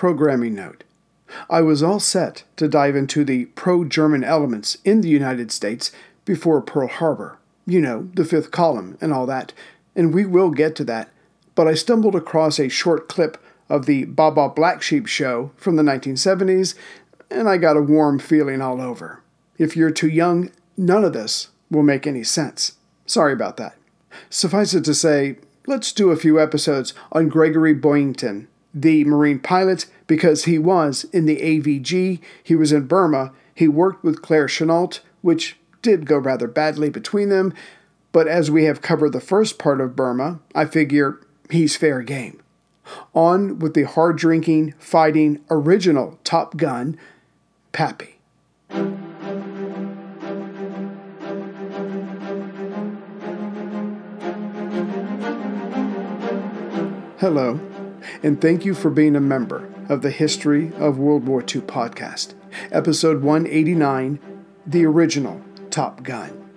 programming note. I was all set to dive into the pro German elements in the United States before Pearl Harbor. You know, the fifth column and all that, and we will get to that. But I stumbled across a short clip of the Baa Baa Black Sheep show from the 1970s, and I got a warm feeling all over. If you're too young, none of this will make any sense. Sorry about that. Suffice it to say, let's do a few episodes on Gregory Boyington, the Marine pilot, because he was in the AVG, he was in Burma, he worked with Claire Chennault, which did go rather badly between them, but as we have covered the first part of Burma, I figure he's fair game. On with the hard drinking, fighting, original Top Gun, Pappy. Hello, and thank you for being a member of the History of World War II podcast, episode 189 The Original Top Gun.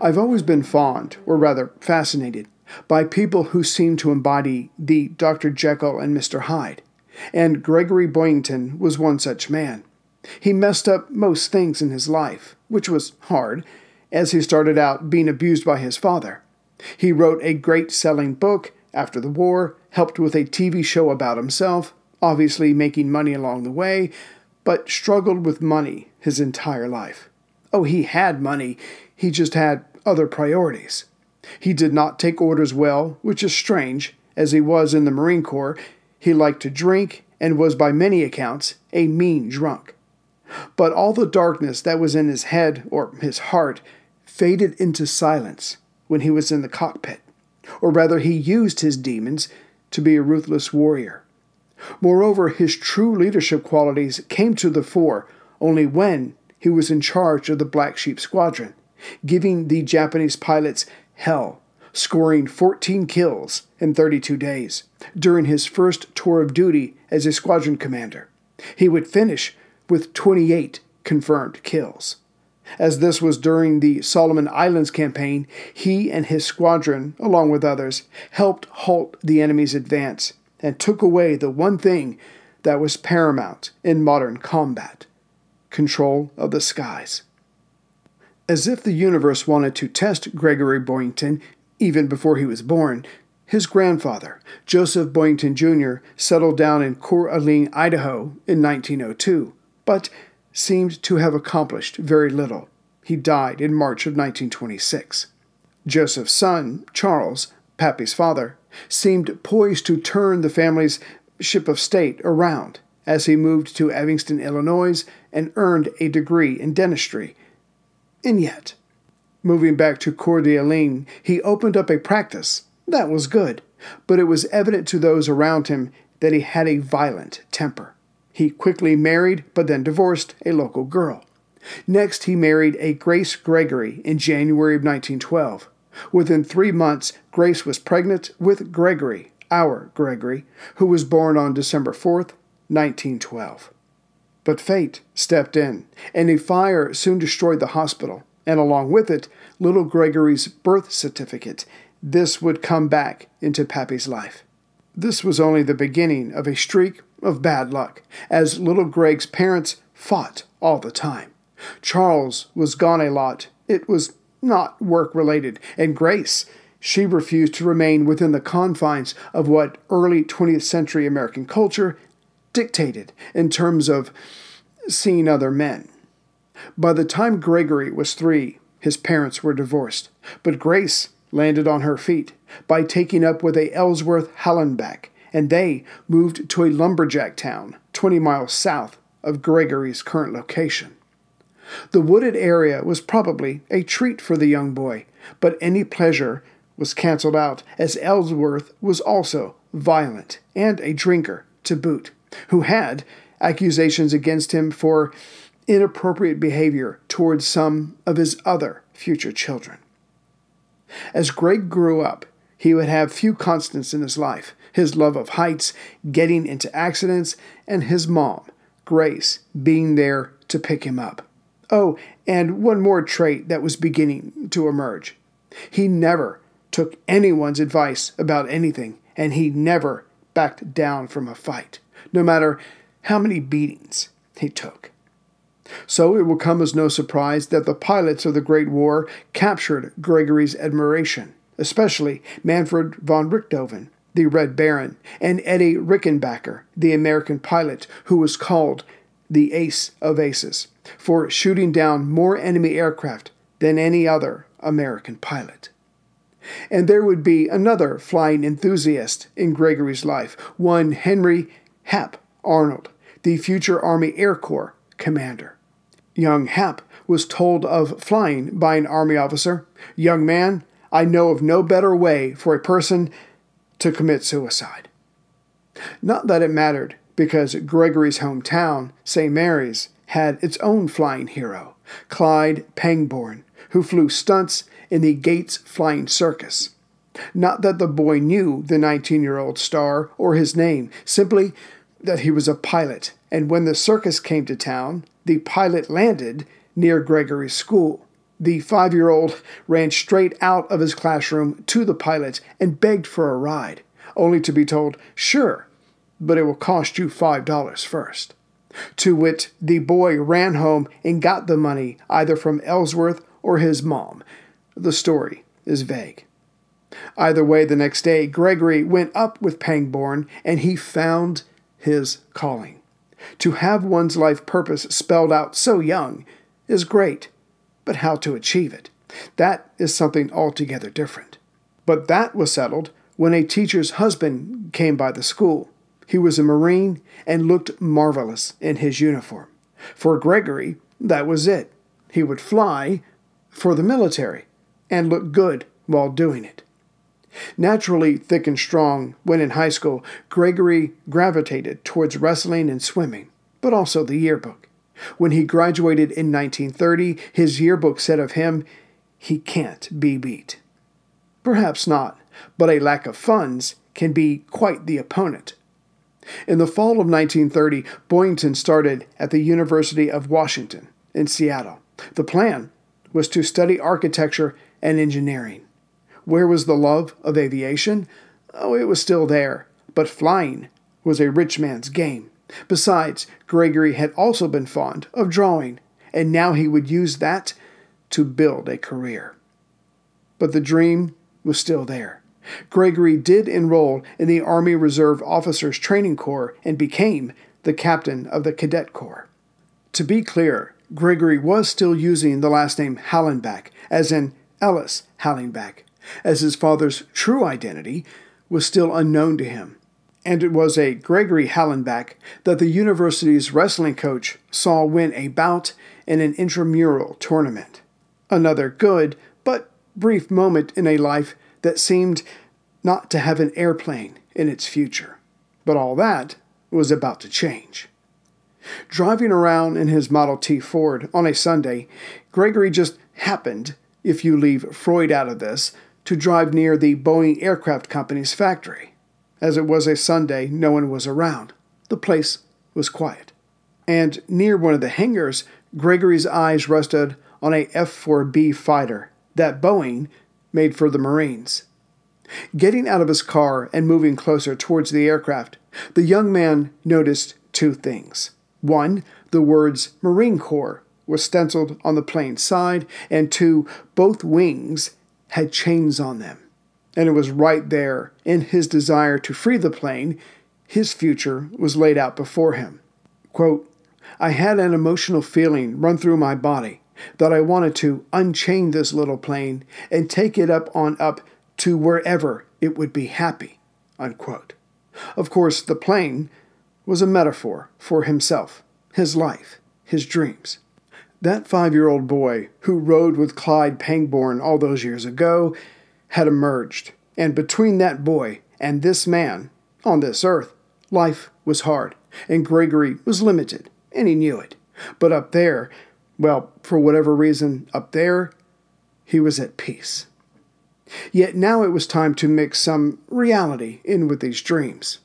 I've always been fond, or rather fascinated, by people who seem to embody the Dr. Jekyll and Mr. Hyde, and Gregory Boyington was one such man. He messed up most things in his life, which was hard, as he started out being abused by his father. He wrote a great selling book after the war, helped with a TV show about himself, obviously making money along the way, but struggled with money his entire life. Oh, he had money, he just had other priorities. He did not take orders well, which is strange, as he was in the Marine Corps. He liked to drink and was, by many accounts, a mean drunk. But all the darkness that was in his head or his heart faded into silence when he was in the cockpit or rather, he used his demons to be a ruthless warrior. Moreover, his true leadership qualities came to the fore only when he was in charge of the Black Sheep Squadron, giving the Japanese pilots hell, scoring 14 kills in 32 days during his first tour of duty as a squadron commander. He would finish with 28 confirmed kills. As this was during the Solomon Islands campaign, he and his squadron, along with others, helped halt the enemy's advance and took away the one thing that was paramount in modern combat control of the skies. As if the universe wanted to test Gregory Boyington even before he was born, his grandfather, Joseph Boyington Jr., settled down in Coeur d'Alene, Idaho in 1902. But seemed to have accomplished very little. He died in March of 1926. Joseph's son, Charles, Pappy's father, seemed poised to turn the family's ship of state around as he moved to Evanston, Illinois, and earned a degree in dentistry. And yet, moving back to Coeur d'Alene, he opened up a practice. That was good, but it was evident to those around him that he had a violent temper. He quickly married, but then divorced, a local girl. Next, he married a Grace Gregory in January of 1912. Within three months, Grace was pregnant with Gregory, our Gregory, who was born on December 4th, 1912. But fate stepped in, and a fire soon destroyed the hospital, and along with it, little Gregory's birth certificate. This would come back into Pappy's life. This was only the beginning of a streak of bad luck, as little Greg's parents fought all the time. Charles was gone a lot. It was not work related, and Grace, she refused to remain within the confines of what early 20th century American culture dictated in terms of seeing other men. By the time Gregory was three, his parents were divorced, but Grace landed on her feet by taking up with a Ellsworth Hallenbeck and they moved to a lumberjack town 20 miles south of Gregory's current location. The wooded area was probably a treat for the young boy, but any pleasure was canceled out, as Ellsworth was also violent and a drinker to boot, who had accusations against him for inappropriate behavior towards some of his other future children. As Greg grew up, he would have few constants in his life, his love of heights, getting into accidents, and his mom, Grace, being there to pick him up. Oh, and one more trait that was beginning to emerge. He never took anyone's advice about anything, and he never backed down from a fight. no matter how many beatings he took. So it will come as no surprise that the pilots of the Great War captured Gregory's admiration, especially Manfred von Richthofen, the Red Baron, and Eddie Rickenbacker, the American pilot who was called the Ace of Aces, for shooting down more enemy aircraft than any other American pilot. And there would be another flying enthusiast in Gregory's life, one Henry Hap Arnold, the future Army Air Corps commander. Young Hap was told of flying by an Army officer Young man, I know of no better way for a person to commit suicide. Not that it mattered, because Gregory's hometown, St. Maries, had its own flying hero, Clyde Pangborn, who flew stunts in the Gates Flying Circus. Not that the boy knew the 19 year old star or his name, simply that he was a pilot, and when the circus came to town, the pilot landed near Gregory's school. The five year old ran straight out of his classroom to the pilot and begged for a ride, only to be told, Sure, but it will cost you five dollars first. To wit, the boy ran home and got the money either from Ellsworth or his mom. The story is vague. Either way, the next day, Gregory went up with Pangborn and he found his calling. To have one's life purpose spelled out so young is great, but how to achieve it? That is something altogether different. But that was settled when a teacher's husband came by the school. He was a Marine and looked marvelous in his uniform. For Gregory, that was it. He would fly for the military and look good while doing it. Naturally thick and strong, when in high school, Gregory gravitated towards wrestling and swimming, but also the yearbook. When he graduated in 1930, his yearbook said of him, he can't be beat. Perhaps not, but a lack of funds can be quite the opponent. In the fall of 1930, Boyington started at the University of Washington in Seattle. The plan was to study architecture and engineering. Where was the love of aviation? Oh, it was still there, but flying was a rich man's game. Besides, Gregory had also been fond of drawing, and now he would use that to build a career. But the dream was still there. Gregory did enroll in the Army Reserve Officers Training Corps and became the captain of the Cadet Corps. To be clear, Gregory was still using the last name Hallenbeck, as in Ellis Hallenbeck, as his father's true identity was still unknown to him. And it was a Gregory Hallenbeck that the university's wrestling coach saw win a bout in an intramural tournament. Another good but brief moment in a life that seemed not to have an airplane in its future. But all that was about to change. Driving around in his Model T Ford on a Sunday, Gregory just happened, if you leave Freud out of this, to drive near the Boeing Aircraft Company's factory. As it was a Sunday, no one was around. The place was quiet. And near one of the hangars, Gregory's eyes rested on a F 4B fighter that Boeing made for the Marines. Getting out of his car and moving closer towards the aircraft, the young man noticed two things. One, the words Marine Corps were stenciled on the plane's side, and two, both wings had chains on them. And it was right there, in his desire to free the plane, his future was laid out before him. Quote, I had an emotional feeling run through my body that I wanted to unchain this little plane and take it up on up to wherever it would be happy. Unquote. Of course, the plane was a metaphor for himself, his life, his dreams. That five year old boy who rode with Clyde Pangborn all those years ago had emerged, and between that boy and this man, on this earth, life was hard, and Gregory was limited, and he knew it. But up there, well, for whatever reason, up there, he was at peace. Yet now it was time to mix some reality in with these dreams.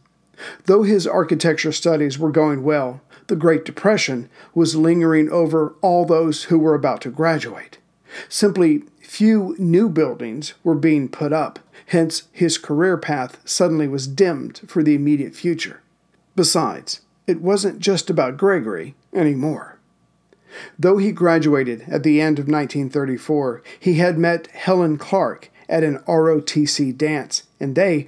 Though his architecture studies were going well, the Great Depression was lingering over all those who were about to graduate. Simply few new buildings were being put up, hence, his career path suddenly was dimmed for the immediate future. Besides, it wasn't just about Gregory anymore. Though he graduated at the end of 1934, he had met Helen Clark at an ROTC dance, and they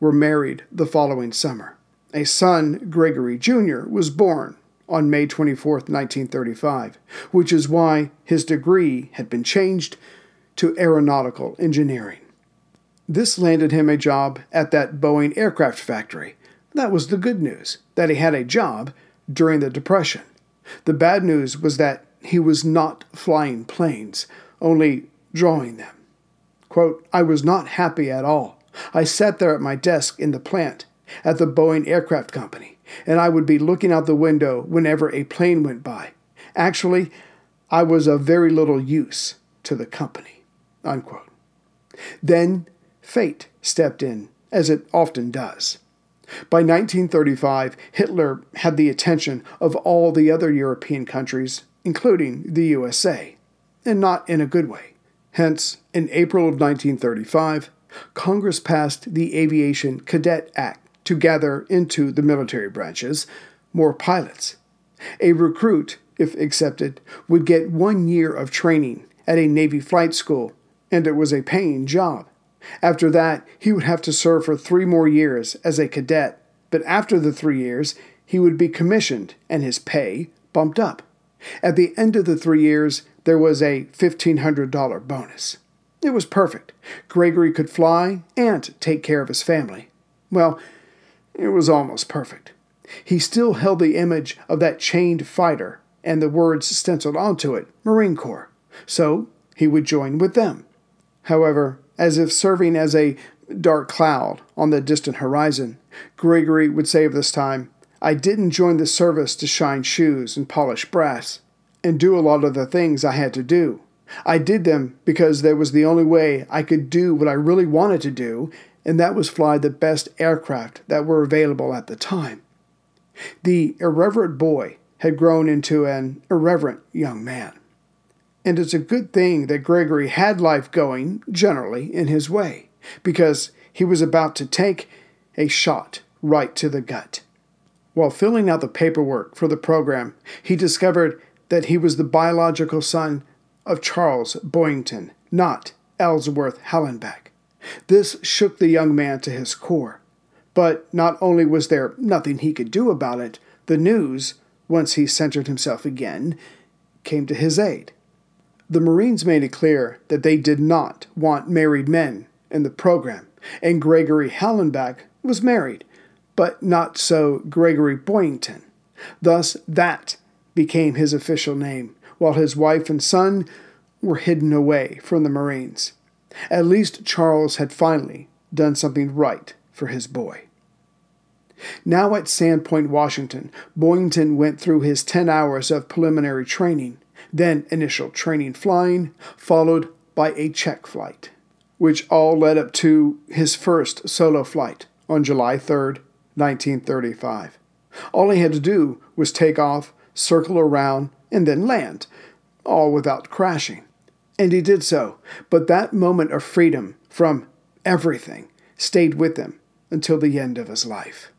were married the following summer. A son, Gregory Jr., was born on May 24, 1935, which is why his degree had been changed to aeronautical engineering. This landed him a job at that Boeing aircraft factory. That was the good news, that he had a job during the Depression. The bad news was that he was not flying planes, only drawing them. Quote, I was not happy at all. I sat there at my desk in the plant at the Boeing Aircraft Company, and I would be looking out the window whenever a plane went by. Actually, I was of very little use to the company. Unquote. Then fate stepped in, as it often does. By 1935, Hitler had the attention of all the other European countries, including the USA, and not in a good way. Hence, in April of 1935, Congress passed the Aviation Cadet Act to gather into the military branches more pilots. A recruit, if accepted, would get one year of training at a Navy flight school, and it was a paying job. After that, he would have to serve for three more years as a cadet, but after the three years, he would be commissioned and his pay bumped up. At the end of the three years, there was a $1,500 bonus. It was perfect. Gregory could fly and take care of his family. Well, it was almost perfect. He still held the image of that chained fighter and the words stenciled onto it Marine Corps, so he would join with them. However, as if serving as a dark cloud on the distant horizon, Gregory would say of this time, I didn't join the service to shine shoes and polish brass and do a lot of the things I had to do. I did them because that was the only way I could do what I really wanted to do, and that was fly the best aircraft that were available at the time. The irreverent boy had grown into an irreverent young man. And it's a good thing that Gregory had life going, generally, in his way, because he was about to take a shot right to the gut. While filling out the paperwork for the program, he discovered that he was the biological son of Charles Boyington, not Ellsworth Hallenbeck. This shook the young man to his core. But not only was there nothing he could do about it, the news, once he centered himself again, came to his aid. The Marines made it clear that they did not want married men in the program, and Gregory Hallenbeck was married, but not so Gregory Boyington. Thus, that became his official name, while his wife and son were hidden away from the Marines. At least Charles had finally done something right for his boy. Now at Sandpoint, Washington, Boyington went through his 10 hours of preliminary training, then initial training flying, followed by a check flight, which all led up to his first solo flight on July 3, 1935. All he had to do was take off, circle around, and then land, all without crashing. And he did so, but that moment of freedom from everything stayed with him until the end of his life.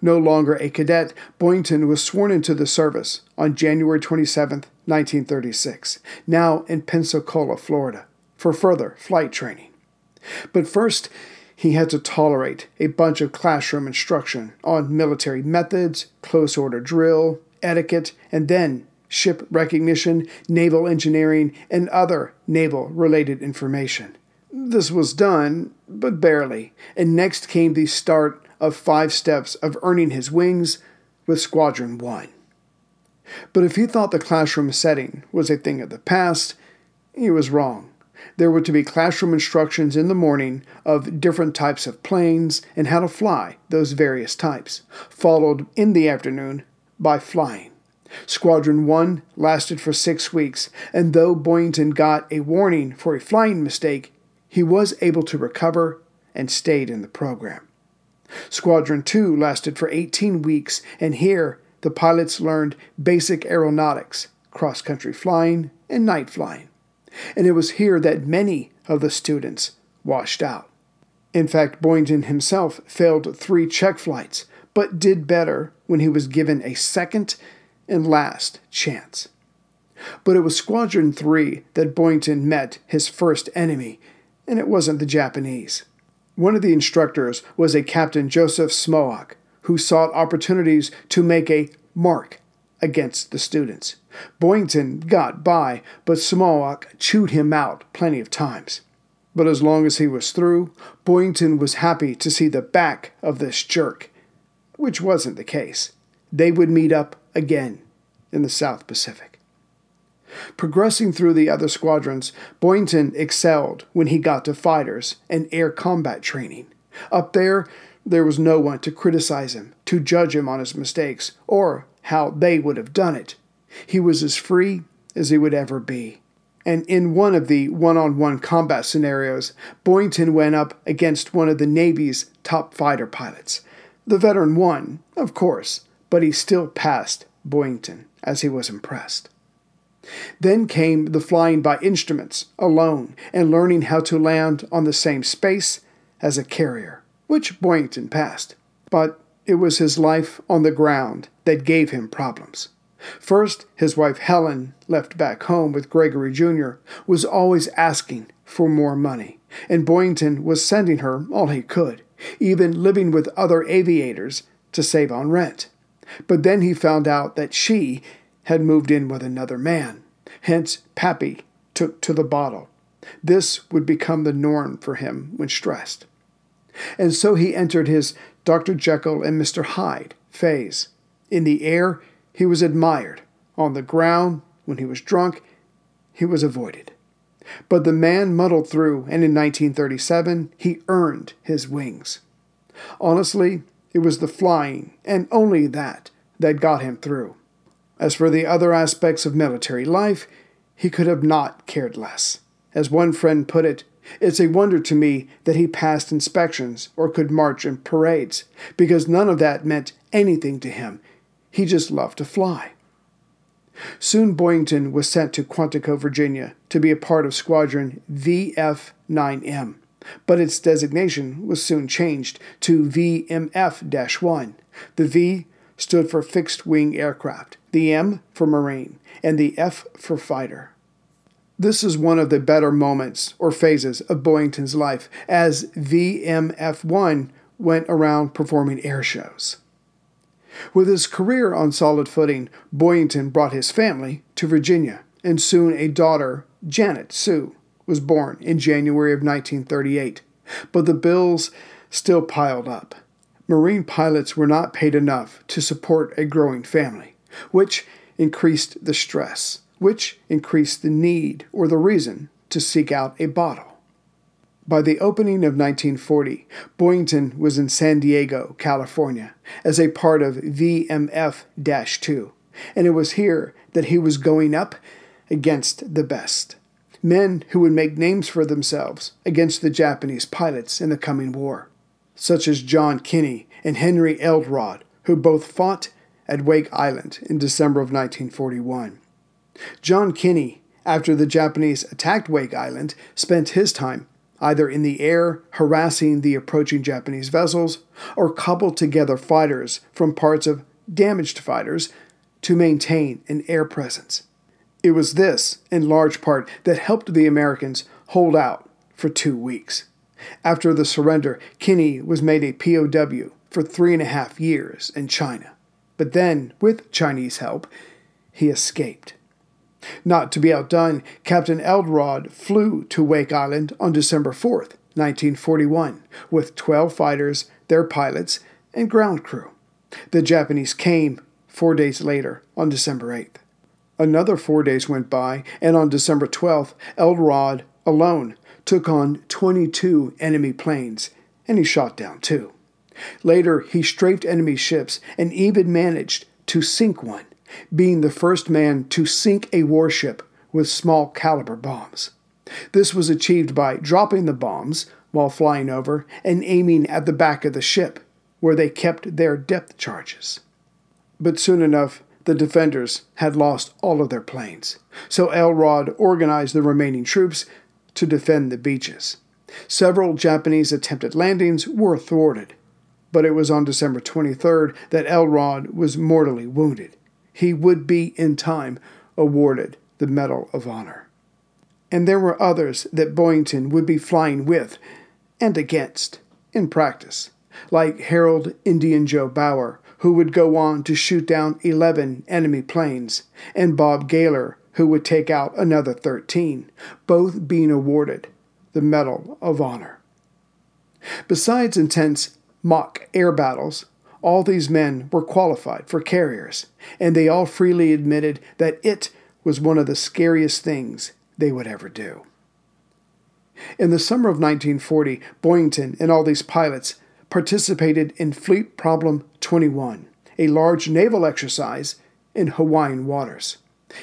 No longer a cadet, Boyington was sworn into the service on January 27, 1936, now in Pensacola, Florida, for further flight training. But first, he had to tolerate a bunch of classroom instruction on military methods, close order drill, etiquette, and then ship recognition, naval engineering, and other naval related information. This was done, but barely, and next came the start of five steps of earning his wings with Squadron 1. But if he thought the classroom setting was a thing of the past, he was wrong. There were to be classroom instructions in the morning of different types of planes and how to fly those various types, followed in the afternoon by flying. Squadron 1 lasted for six weeks, and though Boyington got a warning for a flying mistake, he was able to recover and stayed in the program. Squadron 2 lasted for 18 weeks, and here the pilots learned basic aeronautics, cross country flying, and night flying. And it was here that many of the students washed out. In fact, Boyington himself failed three check flights, but did better when he was given a second and last chance. But it was Squadron 3 that Boyington met his first enemy, and it wasn't the Japanese. One of the instructors was a Captain Joseph Smoak, who sought opportunities to make a mark against the students. Boyington got by, but Smoak chewed him out plenty of times. But as long as he was through, Boyington was happy to see the back of this jerk, which wasn't the case. They would meet up again in the South Pacific. Progressing through the other squadrons, Boyington excelled when he got to fighters and air combat training. Up there, there was no one to criticize him, to judge him on his mistakes, or how they would have done it. He was as free as he would ever be. And in one of the one on one combat scenarios, Boyington went up against one of the Navy's top fighter pilots. The veteran won, of course, but he still passed Boyington as he was impressed. Then came the flying by instruments alone and learning how to land on the same space as a carrier, which Boyington passed. But it was his life on the ground that gave him problems. First, his wife Helen, left back home with Gregory Jr., was always asking for more money, and Boyington was sending her all he could, even living with other aviators to save on rent. But then he found out that she had moved in with another man. Hence, Pappy took to the bottle. This would become the norm for him when stressed. And so he entered his Dr. Jekyll and Mr. Hyde phase. In the air, he was admired. On the ground, when he was drunk, he was avoided. But the man muddled through, and in 1937, he earned his wings. Honestly, it was the flying, and only that, that got him through. As for the other aspects of military life, he could have not cared less. As one friend put it, it's a wonder to me that he passed inspections or could march in parades, because none of that meant anything to him. He just loved to fly. Soon Boyington was sent to Quantico, Virginia, to be a part of Squadron VF 9M, but its designation was soon changed to VMF 1. The V stood for fixed wing aircraft, the M for Marine, and the F for fighter. This is one of the better moments or phases of Boyington's life as VMF 1 went around performing air shows. With his career on solid footing, Boyington brought his family to Virginia, and soon a daughter, Janet Sue, was born in January of 1938. But the bills still piled up. Marine pilots were not paid enough to support a growing family, which increased the stress, which increased the need or the reason to seek out a bottle. By the opening of 1940, Boyington was in San Diego, California, as a part of VMF 2, and it was here that he was going up against the best men who would make names for themselves against the Japanese pilots in the coming war, such as John Kinney and Henry Elrod, who both fought at Wake Island in December of 1941. John Kinney, after the Japanese attacked Wake Island, spent his time either in the air harassing the approaching Japanese vessels or cobbled together fighters from parts of damaged fighters to maintain an air presence. It was this, in large part, that helped the Americans hold out for two weeks. After the surrender, Kinney was made a POW for three and a half years in China. But then, with Chinese help, he escaped. Not to be outdone, Captain Elrod flew to Wake Island on December 4th, 1941, with 12 fighters, their pilots, and ground crew. The Japanese came four days later, on December 8th. Another four days went by, and on December 12th, Elrod alone took on 22 enemy planes, and he shot down two. Later, he strafed enemy ships and even managed to sink one being the first man to sink a warship with small caliber bombs. This was achieved by dropping the bombs while flying over and aiming at the back of the ship, where they kept their depth charges. But soon enough, the defenders had lost all of their planes, so Elrod organized the remaining troops to defend the beaches. Several Japanese attempted landings were thwarted, but it was on December 23rd that Elrod was mortally wounded. He would be, in time, awarded the Medal of Honor. And there were others that Boyington would be flying with and against in practice, like Harold Indian Joe Bauer, who would go on to shoot down 11 enemy planes, and Bob Galer, who would take out another 13, both being awarded the Medal of Honor. Besides intense mock air battles, all these men were qualified for carriers, and they all freely admitted that it was one of the scariest things they would ever do. In the summer of 1940, Boyington and all these pilots participated in Fleet Problem 21, a large naval exercise in Hawaiian waters.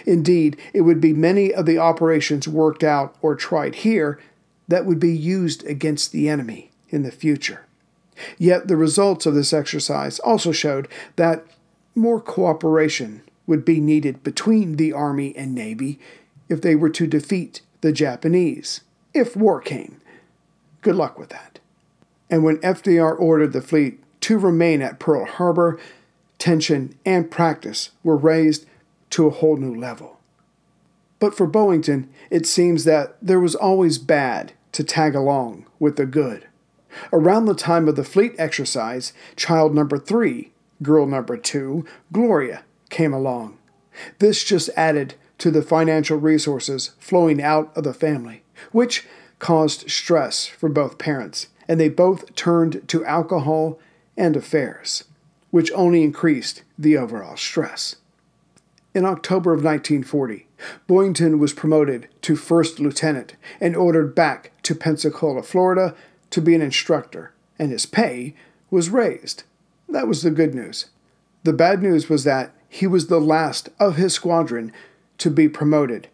Indeed, it would be many of the operations worked out or tried here that would be used against the enemy in the future. Yet the results of this exercise also showed that more cooperation would be needed between the Army and Navy if they were to defeat the Japanese, if war came. Good luck with that. And when FDR ordered the fleet to remain at Pearl Harbor, tension and practice were raised to a whole new level. But for Boyington, it seems that there was always bad to tag along with the good. Around the time of the fleet exercise, child number three, girl number two, Gloria, came along. This just added to the financial resources flowing out of the family, which caused stress for both parents, and they both turned to alcohol and affairs, which only increased the overall stress. In October of 1940, Boyington was promoted to first lieutenant and ordered back to Pensacola, Florida to be an instructor, and his pay was raised. That was the good news. The bad news was that he was the last of his squadron to be promoted,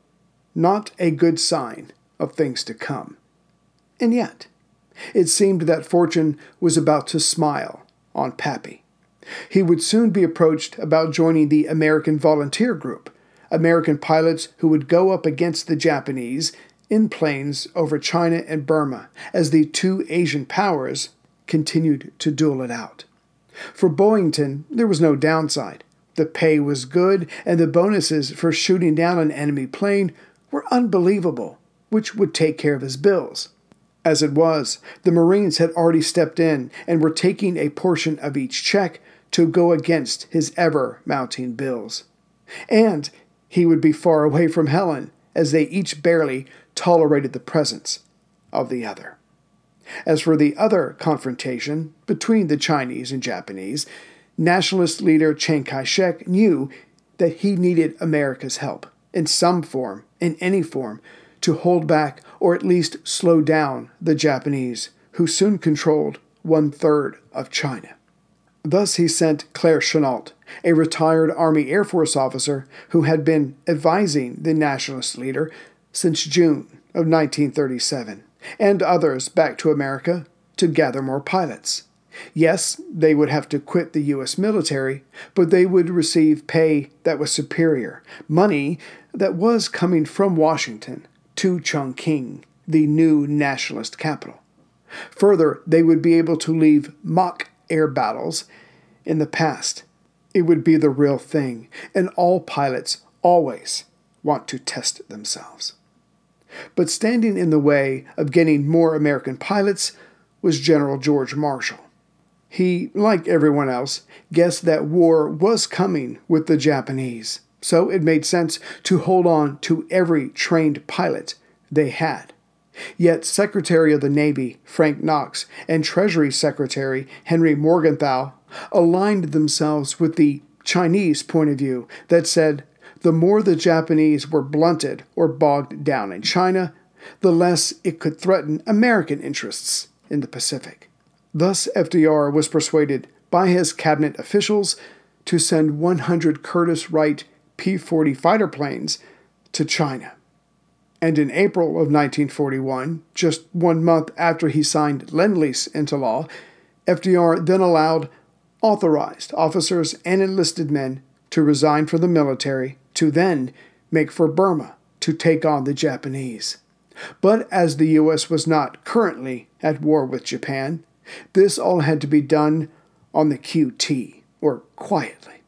not a good sign of things to come. And yet, it seemed that fortune was about to smile on Pappy. He would soon be approached about joining the American Volunteer Group, American pilots who would go up against the Japanese in planes over China and Burma as the two Asian powers continued to duel it out. For Boyington, there was no downside. The pay was good, and the bonuses for shooting down an enemy plane were unbelievable, which would take care of his bills. As it was, the Marines had already stepped in and were taking a portion of each check to go against his ever mounting bills. And he would be far away from Helen, as they each barely tolerated the presence of the other. As for the other confrontation between the Chinese and Japanese, nationalist leader Chiang Kai shek knew that he needed America's help, in some form, in any form, to hold back or at least slow down the Japanese, who soon controlled one third of China. Thus, he sent Claire Chennault, a retired Army Air Force officer who had been advising the nationalist leader since June of 1937, and others back to America to gather more pilots. Yes, they would have to quit the U.S. military, but they would receive pay that was superior, money that was coming from Washington to Chongqing, the new nationalist capital. Further, they would be able to leave mock air battles in the past. It would be the real thing, and all pilots always want to test themselves. But standing in the way of getting more American pilots was General George Marshall. He, like everyone else, guessed that war was coming with the Japanese, so it made sense to hold on to every trained pilot they had. Yet Secretary of the Navy Frank Knox and Treasury Secretary Henry Morgenthau aligned themselves with the Chinese point of view that said the more the Japanese were blunted or bogged down in China, the less it could threaten American interests in the Pacific. Thus, FDR was persuaded by his cabinet officials to send 100 Curtiss Wright P 40 fighter planes to China. And in April of 1941, just one month after he signed Lend Lease into law, FDR then allowed authorized officers and enlisted men to resign from the military to then make for Burma to take on the Japanese. But as the U.S. was not currently at war with Japan, this all had to be done on the QT, or quietly.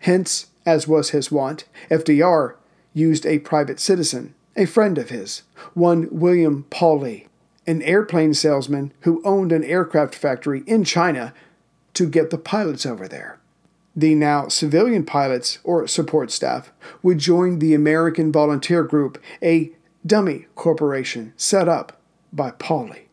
Hence, as was his wont, FDR used a private citizen, a friend of his, one William Pawley, an airplane salesman who owned an aircraft factory in China, to get the pilots over there. The now civilian pilots or support staff would join the American Volunteer Group, a dummy corporation set up by Pawley.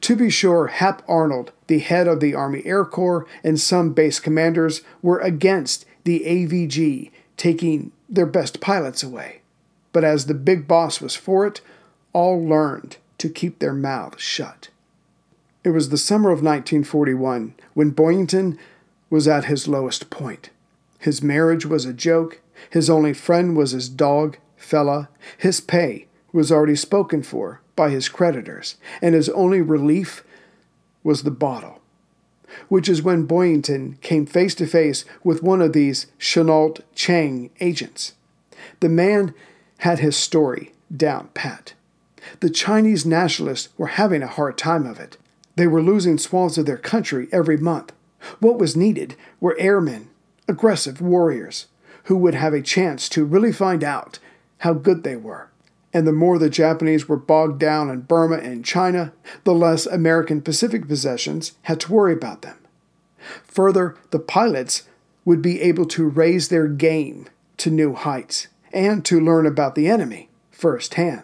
To be sure, Hap Arnold, the head of the Army Air Corps, and some base commanders were against the AVG taking their best pilots away. But as the big boss was for it, all learned to keep their mouths shut. It was the summer of 1941 when Boyington was at his lowest point. His marriage was a joke, his only friend was his dog, Fella, his pay was already spoken for by his creditors, and his only relief was the bottle. Which is when Boyington came face to face with one of these Chennault Chiang agents. The man had his story down pat. The Chinese nationalists were having a hard time of it. They were losing swaths of their country every month. What was needed were airmen, aggressive warriors, who would have a chance to really find out how good they were and the more the Japanese were bogged down in Burma and China, the less American Pacific possessions had to worry about them. Further, the pilots would be able to raise their game to new heights and to learn about the enemy firsthand.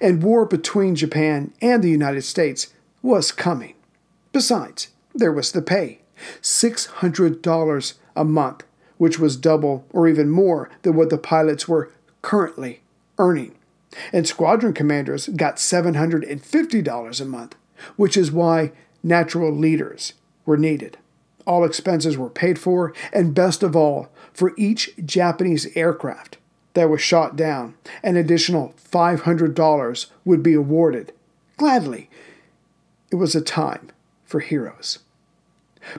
And war between Japan and the United States was coming. Besides, there was the pay $600 a month, which was double or even more than what the pilots were currently earning and squadron commanders got $750 a month, which is why natural leaders were needed. All expenses were paid for, and best of all, for each Japanese aircraft that was shot down, an additional $500 would be awarded. Gladly, it was a time for heroes.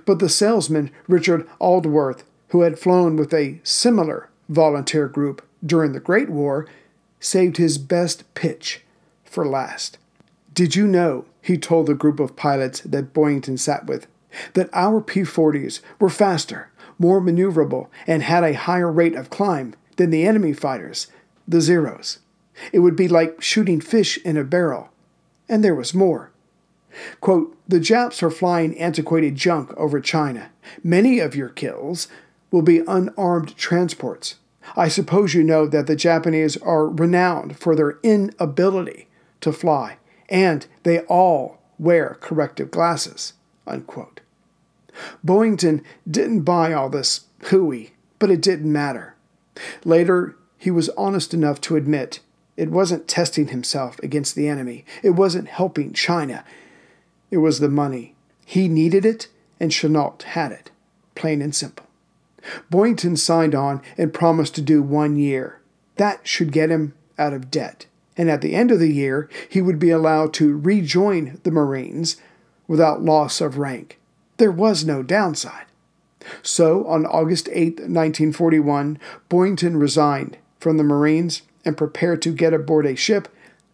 But the salesman, Richard Aldworth, who had flown with a similar volunteer group during the Great War, saved his best pitch for last. Did you know, he told the group of pilots that Boyington sat with, that our P 40s were faster, more maneuverable, and had a higher rate of climb than the enemy fighters, the Zeros? It would be like shooting fish in a barrel. And there was more. Quote, the Japs are flying antiquated junk over China. Many of your kills will be unarmed transports. I suppose you know that the Japanese are renowned for their inability to fly, and they all wear corrective glasses. Unquote. Boyington didn't buy all this hooey, but it didn't matter. Later, he was honest enough to admit it wasn't testing himself against the enemy, it wasn't helping China. It was the money. He needed it, and Chennault had it, plain and simple. Boyington signed on and promised to do one year. That should get him out of debt. And at the end of the year, he would be allowed to rejoin the Marines without loss of rank. There was no downside. So, on August 8, 1941, Boyington resigned from the Marines and prepared to get aboard a ship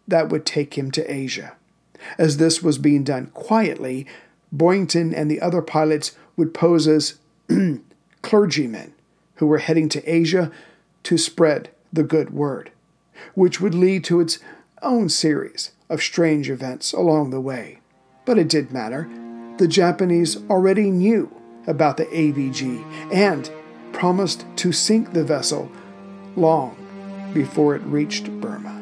that would take him to Asia. As this was being done quietly, Boyington and the other pilots would pose as clergymen who were heading to Asia to spread the good word, which would lead to its own series of strange events along the way. But it did matter. The Japanese already knew about the AVG and promised to sink the vessel long before it reached Burma.